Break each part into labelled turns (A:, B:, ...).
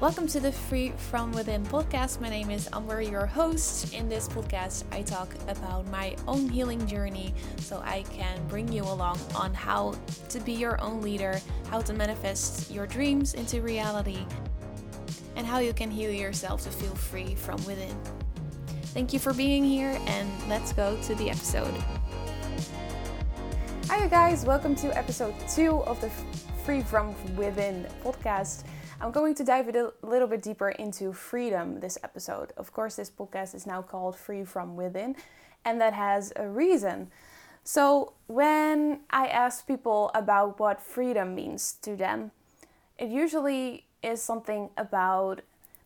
A: Welcome to the Free From Within podcast. My name is Amber, your host. In this podcast, I talk about my own healing journey so I can bring you along on how to be your own leader, how to manifest your dreams into reality, and how you can heal yourself to feel free from within. Thank you for being here, and let's go to the episode. Hi, you guys, welcome to episode two of the Free From Within podcast. I'm going to dive a little bit deeper into freedom this episode. Of course, this podcast is now called Free From Within, and that has a reason. So, when I ask people about what freedom means to them, it usually is something about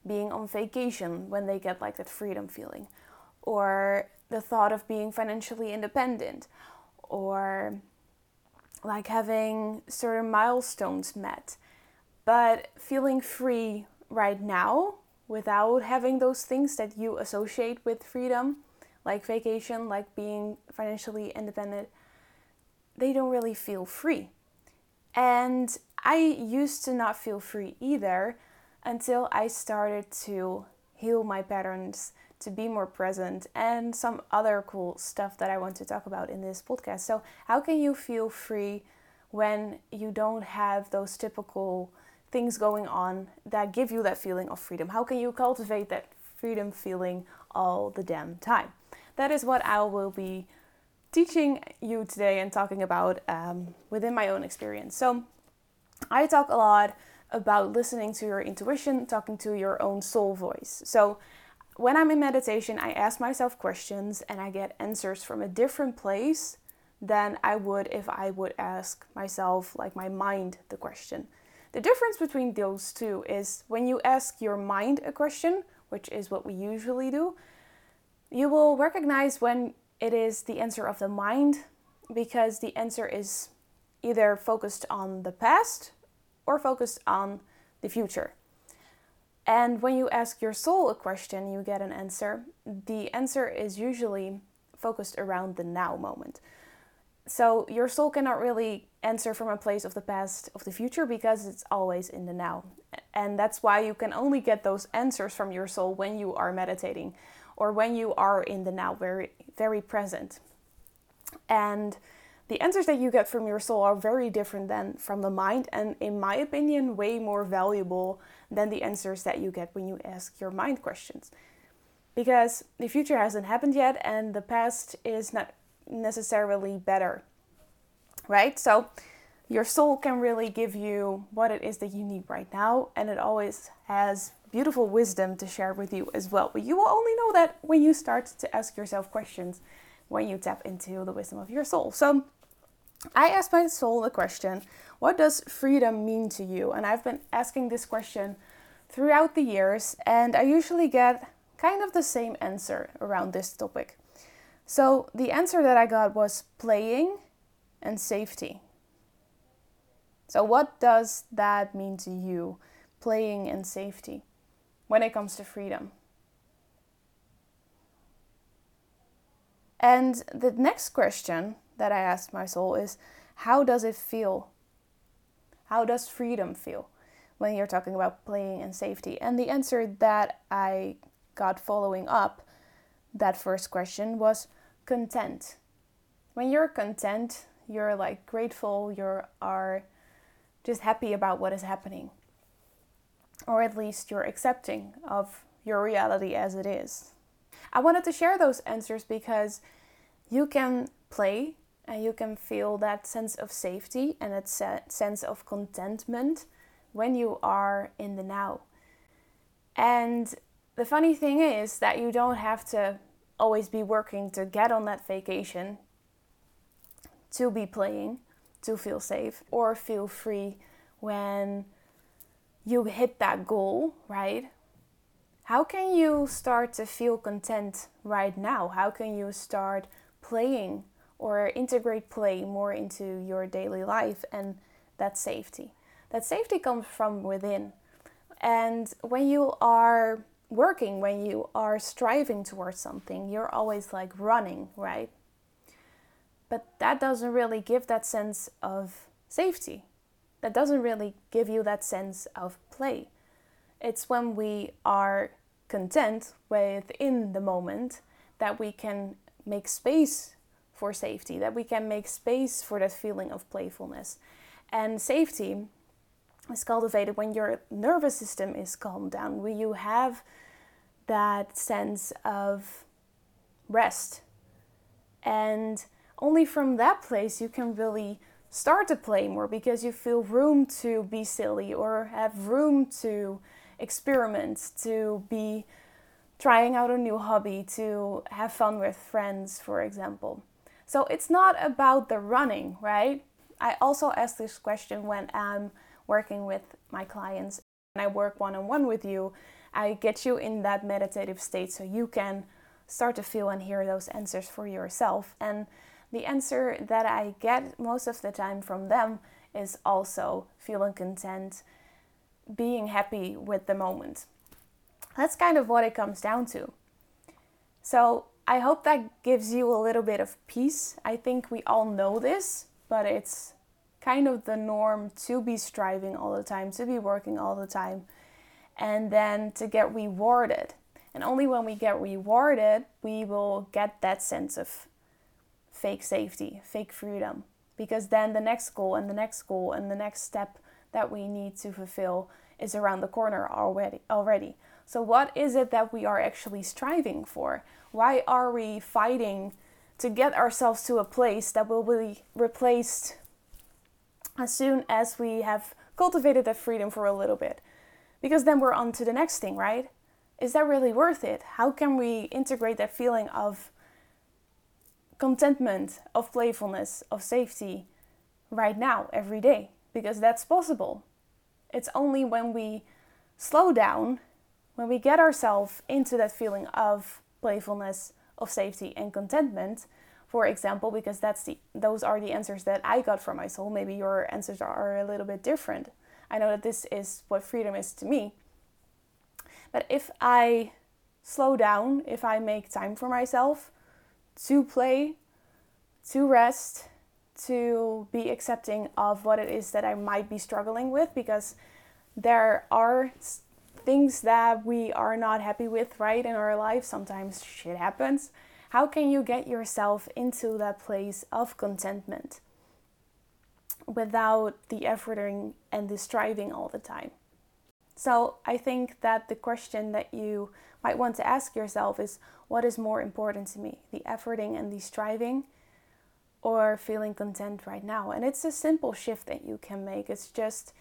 A: being on vacation when they get like that freedom feeling, or the thought of being financially independent, or like having certain milestones met but feeling free right now without having those things that you associate with freedom, like vacation, like being financially independent, they don't really feel free. And I used to not feel free either until I started to heal my patterns, to be more present, and some other cool stuff that I want to talk about in this podcast. So, how can you feel free when you don't have those typical things going on that give you that feeling of freedom? How can you cultivate that freedom feeling all the damn time? That is what I will be teaching you today and talking about um, within my own experience. So, I talk a lot about listening to your intuition, talking to your own soul voice. So, when I'm in meditation, I ask myself questions and I get answers from a different place than I would if I would ask myself, like my mind, the question. The difference between those two is when you ask your mind a question, which is what we usually do, you will recognize when it is the answer of the mind because the answer is either focused on the past or focused on the future. And when you ask your soul a question, you get an answer. The answer is usually focused around the now moment. So your soul cannot really answer from a place of the past of the future because it's always in the now. And that's why you can only get those answers from your soul when you are meditating or when you are in the now very very present. And the answers that you get from your soul are very different than from the mind and in my opinion way more valuable than the answers that you get when you ask your mind questions. Because the future hasn't happened yet and the past is not necessarily better, right? So your soul can really give you what it is that you need right now, and it always has beautiful wisdom to share with you as well. But you will only know that when you start to ask yourself questions, when you tap into the wisdom of your soul. So I asked my soul the question, What does freedom mean to you? And I've been asking this question throughout the years, and I usually get kind of the same answer around this topic. So the answer that I got was playing and safety. So, what does that mean to you, playing and safety, when it comes to freedom? And the next question that I asked my soul is how does it feel? How does freedom feel when you're talking about playing and safety? And the answer that I got following up that first question was content. When you're content, you're like grateful, you are just happy about what is happening. Or at least you're accepting of your reality as it is. I wanted to share those answers because you can play and you can feel that sense of safety and that sense of contentment when you are in the now. And the funny thing is that you don't have to always be working to get on that vacation, to be playing, to feel safe, or feel free when you hit that goal, right? How can you start to feel content right now? How can you start playing or integrate play more into your daily life and that safety? That safety comes from within. And when you are working, when you are striving towards something, you're always like running, right? But that doesn't really give that sense of safety. That doesn't really give you that sense of play. It's when we are content within the moment that we can make space for safety, that we can make space for that feeling of playfulness. And safety is cultivated when your nervous system is calmed down, when you have that sense of rest. And only from that place you can really start to play more because you feel room to be silly or have room to experiment, to be trying out a new hobby, to have fun with friends, for example. So it's not about the running, right? I also ask this question when I'm working with my clients and I work one on one with you. I get you in that meditative state so you can start to feel and hear those answers for yourself. And the answer that I get most of the time from them is also feeling content, being happy with the moment. That's kind of what it comes down to. So I hope that gives you a little bit of peace. I think we all know this, but it's kind of the norm to be striving all the time, to be working all the time, and then to get rewarded. And only when we get rewarded, we will get that sense of fake safety, fake freedom. Because then the next goal and the next goal and the next step that we need to fulfill is around the corner already already. So what is it that we are actually striving for? Why are we fighting to get ourselves to a place that will be replaced as soon as we have cultivated that freedom for a little bit? Because then we're on to the next thing, right? Is that really worth it? How can we integrate that feeling of contentment, of playfulness, of safety right now, every day, because that's possible. It's only when we slow down, when we get ourselves into that feeling of playfulness, of safety, and contentment. For example, because that's the those are the answers that I got from my soul. Maybe your answers are a little bit different. I know that this is what freedom is to me. But if I slow down, if I make time for myself, to play, to rest, to be accepting of what it is that I might be struggling with because there are things that we are not happy with, right, in our life. Sometimes shit happens. How can you get yourself into that place of contentment without the efforting and the striving all the time? So, I think that the question that you might want to ask yourself is what is more important to me, the efforting and the striving, or feeling content right now? And it's a simple shift that you can make. It's just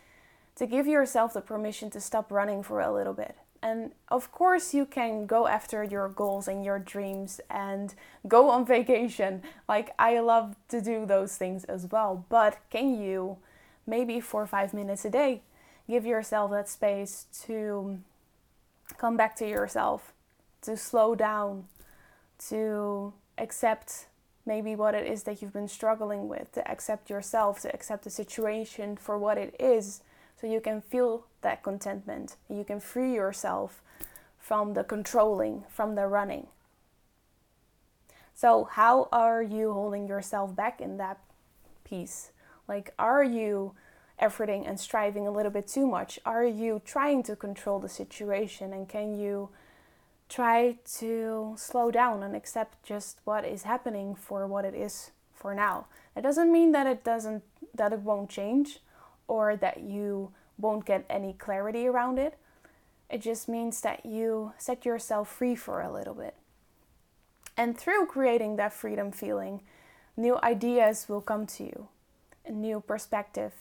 A: to give yourself the permission to stop running for a little bit. And of course, you can go after your goals and your dreams and go on vacation. Like, I love to do those things as well. But can you, maybe for five minutes a day, give yourself that space to come back to yourself, to slow down, to accept maybe what it is that you've been struggling with, to accept yourself, to accept the situation for what it is, so you can feel that contentment. You can free yourself from the controlling, from the running. So, how are you holding yourself back in that piece? Like, are you efforting and striving a little bit too much? Are you trying to control the situation and can you try to slow down and accept just what is happening for what it is for now? It doesn't mean that it doesn't that it won't change or that you won't get any clarity around it. It just means that you set yourself free for a little bit. And through creating that freedom feeling, new ideas will come to you, a new perspective,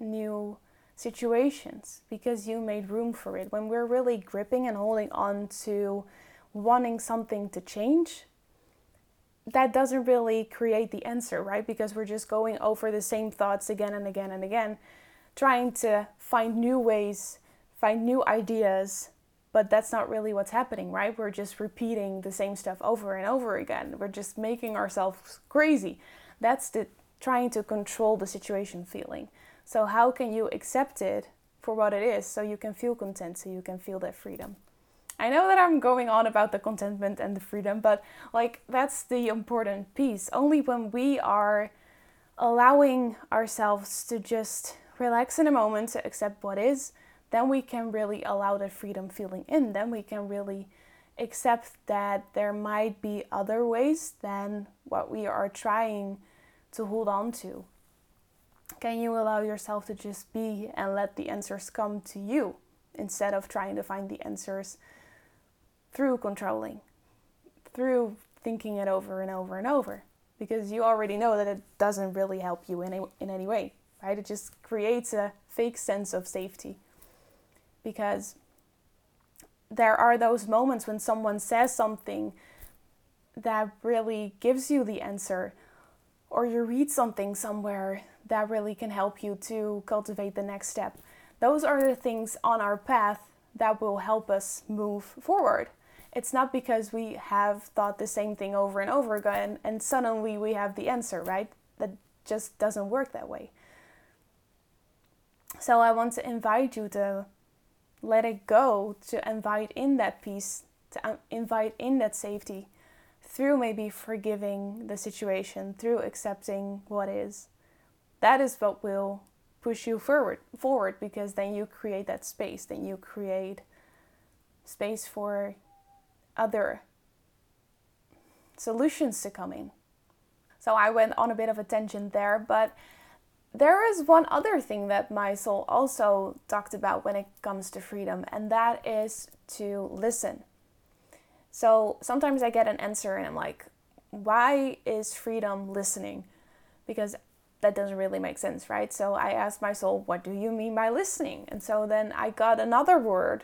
A: new situations because you made room for it. When we're really gripping and holding on to wanting something to change, that doesn't really create the answer, right? Because we're just going over the same thoughts again and again and again, trying to find new ways, find new ideas, but that's not really what's happening, right? We're just repeating the same stuff over and over again. We're just making ourselves crazy. That's the trying to control the situation feeling. So, how can you accept it for what it is so you can feel content, so you can feel that freedom? I know that I'm going on about the contentment and the freedom, but like that's the important piece. Only when we are allowing ourselves to just relax in a moment to accept what is, then we can really allow that freedom feeling in. Then we can really accept that there might be other ways than what we are trying to hold on to. Can you allow yourself to just be and let the answers come to you instead of trying to find the answers through controlling, through thinking it over and over and over? Because you already know that it doesn't really help you in, in any way, right? It just creates a fake sense of safety. Because there are those moments when someone says something that really gives you the answer, or you read something somewhere that really can help you to cultivate the next step. Those are the things on our path that will help us move forward. It's not because we have thought the same thing over and over again and suddenly we have the answer, right? That just doesn't work that way. So I want to invite you to let it go, to invite in that peace, to um, invite in that safety through maybe forgiving the situation, through accepting what is. That is what will push you forward forward because then you create that space, then you create space for other solutions to come in. So I went on a bit of a tangent there, but there is one other thing that my soul also talked about when it comes to freedom, and that is to listen. So sometimes I get an answer and I'm like, why is freedom listening? Because that doesn't really make sense, right? So I asked my soul, what do you mean by listening? And so then I got another word,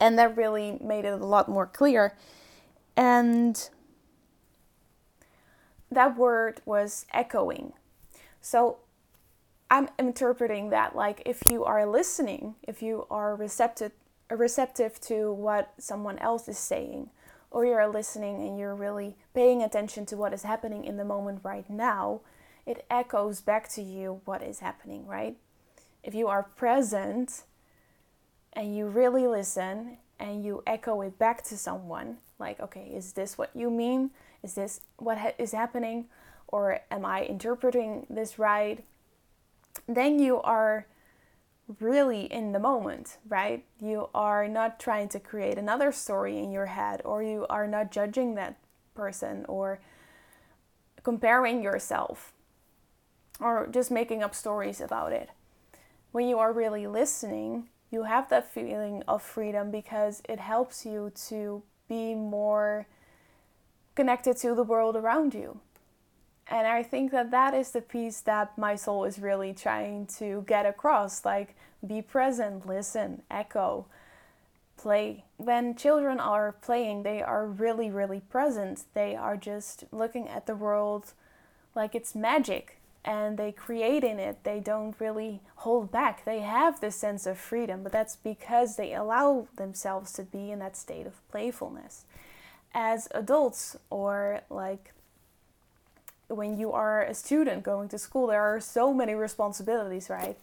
A: and that really made it a lot more clear. And that word was echoing. So I'm interpreting that like if you are listening, if you are receptive receptive to what someone else is saying, or you're listening and you're really paying attention to what is happening in the moment right now, it echoes back to you what is happening, right? If you are present and you really listen and you echo it back to someone, like, okay, is this what you mean? Is this what ha- is happening? or am I interpreting this right? Then you are really in the moment, right? You are not trying to create another story in your head, or you are not judging that person or comparing yourself or just making up stories about it. When you are really listening, you have that feeling of freedom because it helps you to be more connected to the world around you. And I think that that is the piece that my soul is really trying to get across like, be present, listen, echo, play. When children are playing, they are really, really present. They are just looking at the world like it's magic and they create in it. They don't really hold back. They have this sense of freedom, but that's because they allow themselves to be in that state of playfulness. As adults, or like when you are a student going to school, there are so many responsibilities, right?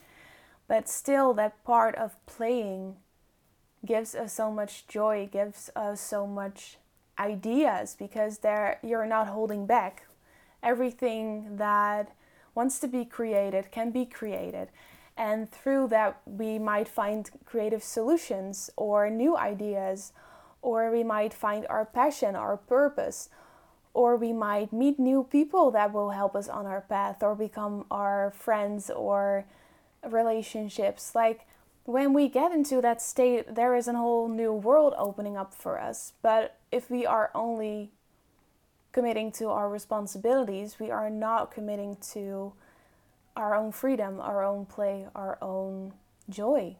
A: But still, that part of playing gives us so much joy, gives us so much ideas because there you're not holding back. Everything that wants to be created can be created. And through that, we might find creative solutions or new ideas, or we might find our passion, our purpose, or we might meet new people that will help us on our path or become our friends or relationships. Like when we get into that state, there is a whole new world opening up for us. But if we are only committing to our responsibilities, we are not committing to our own freedom, our own play, our own joy.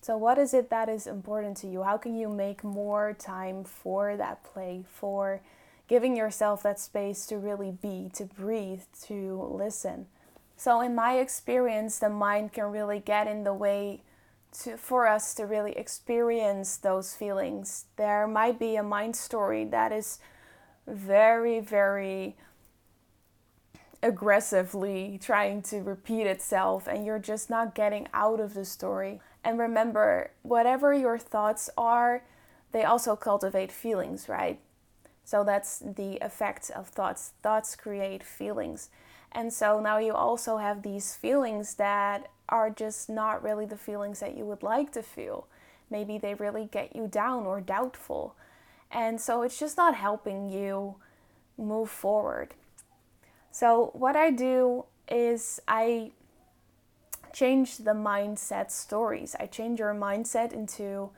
A: So, what is it that is important to you? How can you make more time for that play, for giving yourself that space to really be, to breathe, to listen. So, in my experience, the mind can really get in the way to, for us to really experience those feelings. There might be a mind story that is very, very aggressively trying to repeat itself, and you're just not getting out of the story. And remember, whatever your thoughts are, they also cultivate feelings, right? So that's the effect of thoughts. Thoughts create feelings. And so now you also have these feelings that are just not really the feelings that you would like to feel. Maybe they really get you down or doubtful. And so it's just not helping you move forward. So, what I do is I change the mindset stories. I change your mindset into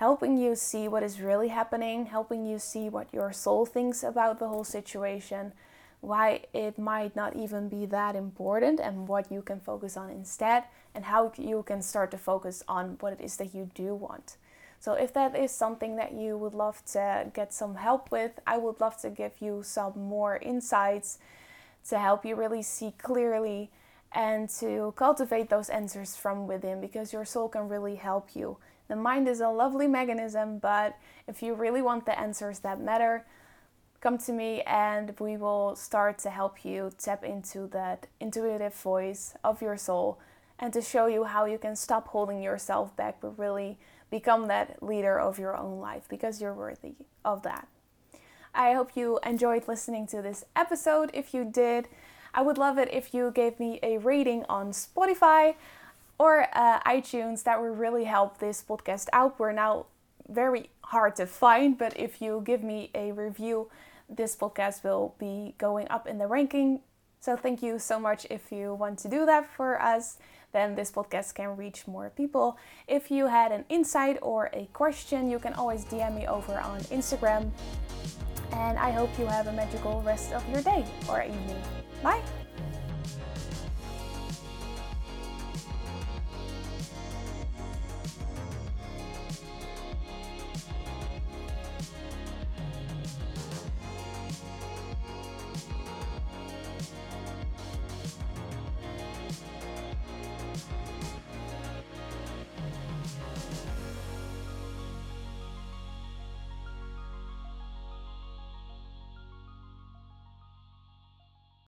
A: helping you see what is really happening, helping you see what your soul thinks about the whole situation, why it might not even be that important, and what you can focus on instead, and how you can start to focus on what it is that you do want. So, if that is something that you would love to get some help with, I would love to give you some more insights to help you really see clearly and to cultivate those answers from within because your soul can really help you. The mind is a lovely mechanism, but if you really want the answers that matter, come to me and we will start to help you tap into that intuitive voice of your soul and to show you how you can stop holding yourself back but really become that leader of your own life because you're worthy of that. I hope you enjoyed listening to this episode. If you did, I would love it if you gave me a rating on Spotify or uh, iTunes. That would really help this podcast out. We're now very hard to find, but if you give me a review, this podcast will be going up in the ranking. So thank you so much if you want to do that for us. Then this podcast can reach more people. If you had an insight or a question, you can always DM me over on Instagram. And I hope you have a magical rest of your day or evening. Bye!